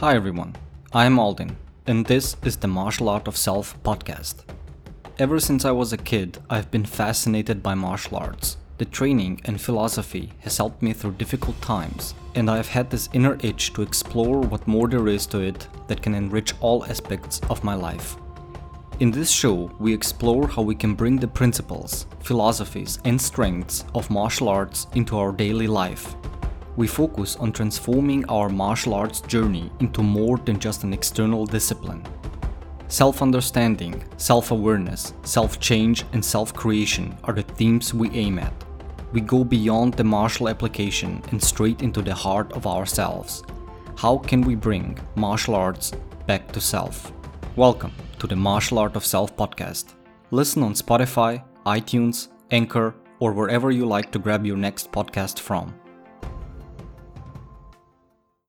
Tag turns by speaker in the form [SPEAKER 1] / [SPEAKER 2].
[SPEAKER 1] Hi everyone, I'm Aldin, and this is the Martial Art of Self podcast. Ever since I was a kid, I've been fascinated by martial arts. The training and philosophy has helped me through difficult times, and I've had this inner itch to explore what more there is to it that can enrich all aspects of my life. In this show, we explore how we can bring the principles, philosophies, and strengths of martial arts into our daily life we focus on transforming our martial arts journey into more than just an external discipline. Self understanding, self awareness, self change, and self creation are the themes we aim at. We go beyond the martial application and straight into the heart of ourselves. How can we bring martial arts back to self? Welcome to the Martial Art of Self podcast. Listen on Spotify, iTunes, Anchor, or wherever you like to grab your next podcast from.